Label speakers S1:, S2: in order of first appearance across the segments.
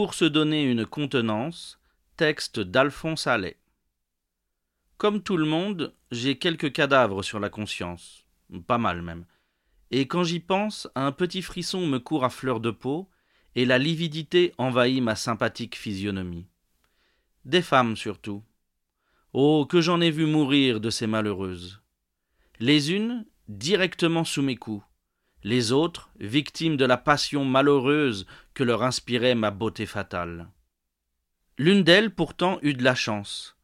S1: Pour se donner une contenance, texte d'Alphonse Allais. Comme tout le monde, j'ai quelques cadavres sur la conscience, pas mal même. Et quand j'y pense, un petit frisson me court à fleur de peau, et la lividité envahit ma sympathique physionomie. Des femmes surtout. Oh, que j'en ai vu mourir de ces malheureuses. Les unes, directement sous mes coups, les autres, victimes de la passion malheureuse que leur inspirait ma beauté fatale. L'une d'elles, pourtant, eut de la chance.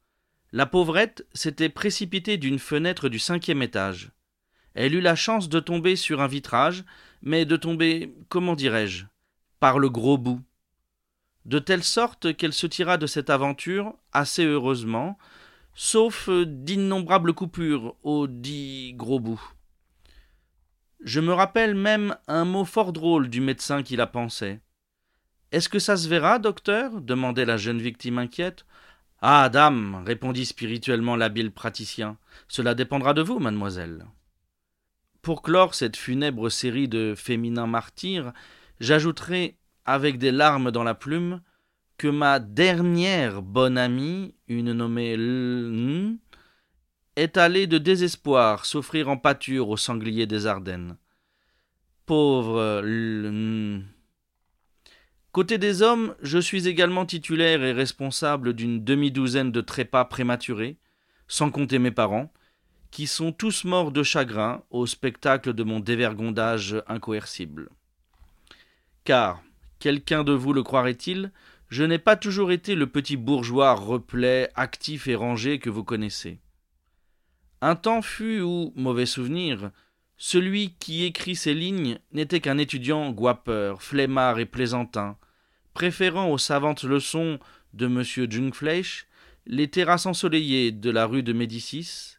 S1: La pauvrette s'était précipitée d'une fenêtre du cinquième étage. Elle eut la chance de tomber sur un vitrage, mais de tomber, comment dirais-je, par le gros bout. De telle sorte qu'elle se tira de cette aventure assez heureusement, sauf d'innombrables coupures au dit gros bout. Je me rappelle même un mot fort drôle du médecin qui la pensait. Est-ce que ça se verra, docteur? demandait la jeune victime inquiète. Ah, dame, répondit spirituellement l'habile praticien, cela dépendra de vous, mademoiselle. Pour clore cette funèbre série de féminins martyrs, j'ajouterai, avec des larmes dans la plume, que ma dernière bonne amie, une nommée L est allée de désespoir s'offrir en pâture aux sangliers des Ardennes. Pauvre Côté des hommes, je suis également titulaire et responsable d'une demi-douzaine de trépas prématurés, sans compter mes parents, qui sont tous morts de chagrin au spectacle de mon dévergondage incoercible. Car, quelqu'un de vous le croirait-il, je n'ai pas toujours été le petit bourgeois replet, actif et rangé que vous connaissez. Un temps fut où, mauvais souvenir, celui qui écrit ces lignes n'était qu'un étudiant guapeur, flemmard et plaisantin, préférant aux savantes leçons de M. Jungfleisch les terrasses ensoleillées de la rue de Médicis,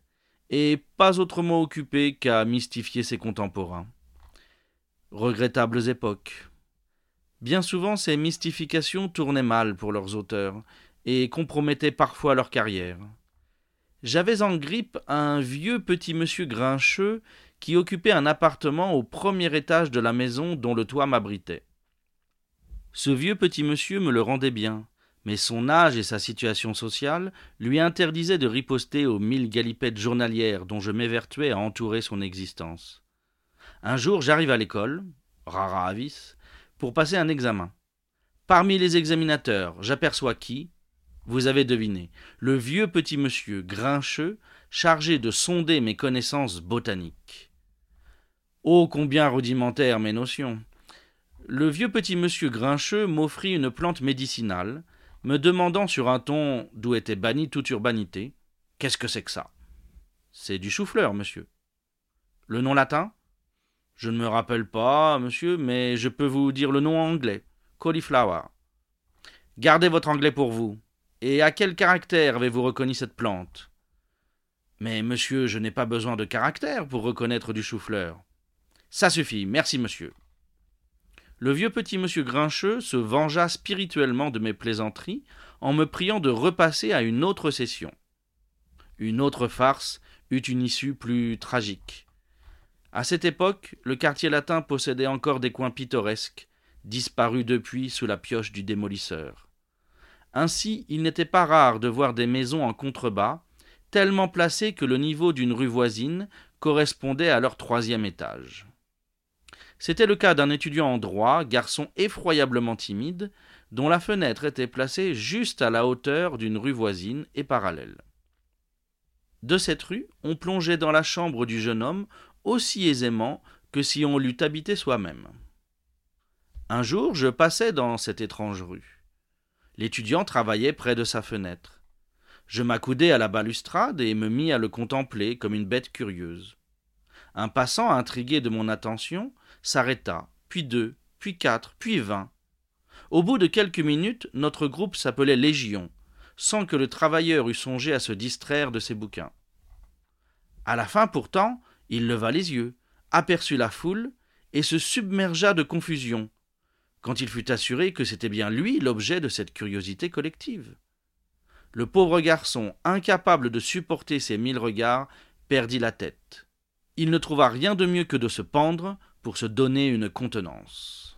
S1: et pas autrement occupé qu'à mystifier ses contemporains. Regrettables époques. Bien souvent, ces mystifications tournaient mal pour leurs auteurs et compromettaient parfois leur carrière. J'avais en grippe un vieux petit monsieur grincheux qui occupait un appartement au premier étage de la maison dont le toit m'abritait. Ce vieux petit monsieur me le rendait bien, mais son âge et sa situation sociale lui interdisaient de riposter aux mille galipettes journalières dont je m'évertuais à entourer son existence. Un jour j'arrive à l'école, rara avis, pour passer un examen. Parmi les examinateurs, j'aperçois qui? Vous avez deviné, le vieux petit monsieur grincheux, chargé de sonder mes connaissances botaniques. Oh, combien rudimentaires mes notions Le vieux petit monsieur grincheux m'offrit une plante médicinale, me demandant sur un ton d'où était bannie toute urbanité Qu'est-ce que c'est que ça? C'est du chou-fleur, monsieur. Le nom latin? Je ne me rappelle pas, monsieur, mais je peux vous dire le nom anglais. Cauliflower. Gardez votre anglais pour vous. Et à quel caractère avez-vous reconnu cette plante? Mais, monsieur, je n'ai pas besoin de caractère pour reconnaître du chou-fleur. Ça suffit, merci, monsieur. Le vieux petit monsieur Grincheux se vengea spirituellement de mes plaisanteries en me priant de repasser à une autre session. Une autre farce eut une issue plus tragique. À cette époque, le quartier latin possédait encore des coins pittoresques, disparus depuis sous la pioche du démolisseur. Ainsi, il n'était pas rare de voir des maisons en contrebas, tellement placées que le niveau d'une rue voisine correspondait à leur troisième étage. C'était le cas d'un étudiant en droit, garçon effroyablement timide, dont la fenêtre était placée juste à la hauteur d'une rue voisine et parallèle. De cette rue, on plongeait dans la chambre du jeune homme aussi aisément que si on l'eût habité soi-même. Un jour, je passais dans cette étrange rue. L'étudiant travaillait près de sa fenêtre. Je m'accoudai à la balustrade et me mis à le contempler comme une bête curieuse. Un passant, intrigué de mon attention, s'arrêta, puis deux, puis quatre, puis vingt. Au bout de quelques minutes, notre groupe s'appelait Légion, sans que le travailleur eût songé à se distraire de ses bouquins. À la fin, pourtant, il leva les yeux, aperçut la foule, et se submergea de confusion, quand il fut assuré que c'était bien lui l'objet de cette curiosité collective. Le pauvre garçon, incapable de supporter ces mille regards, perdit la tête. Il ne trouva rien de mieux que de se pendre pour se donner une contenance.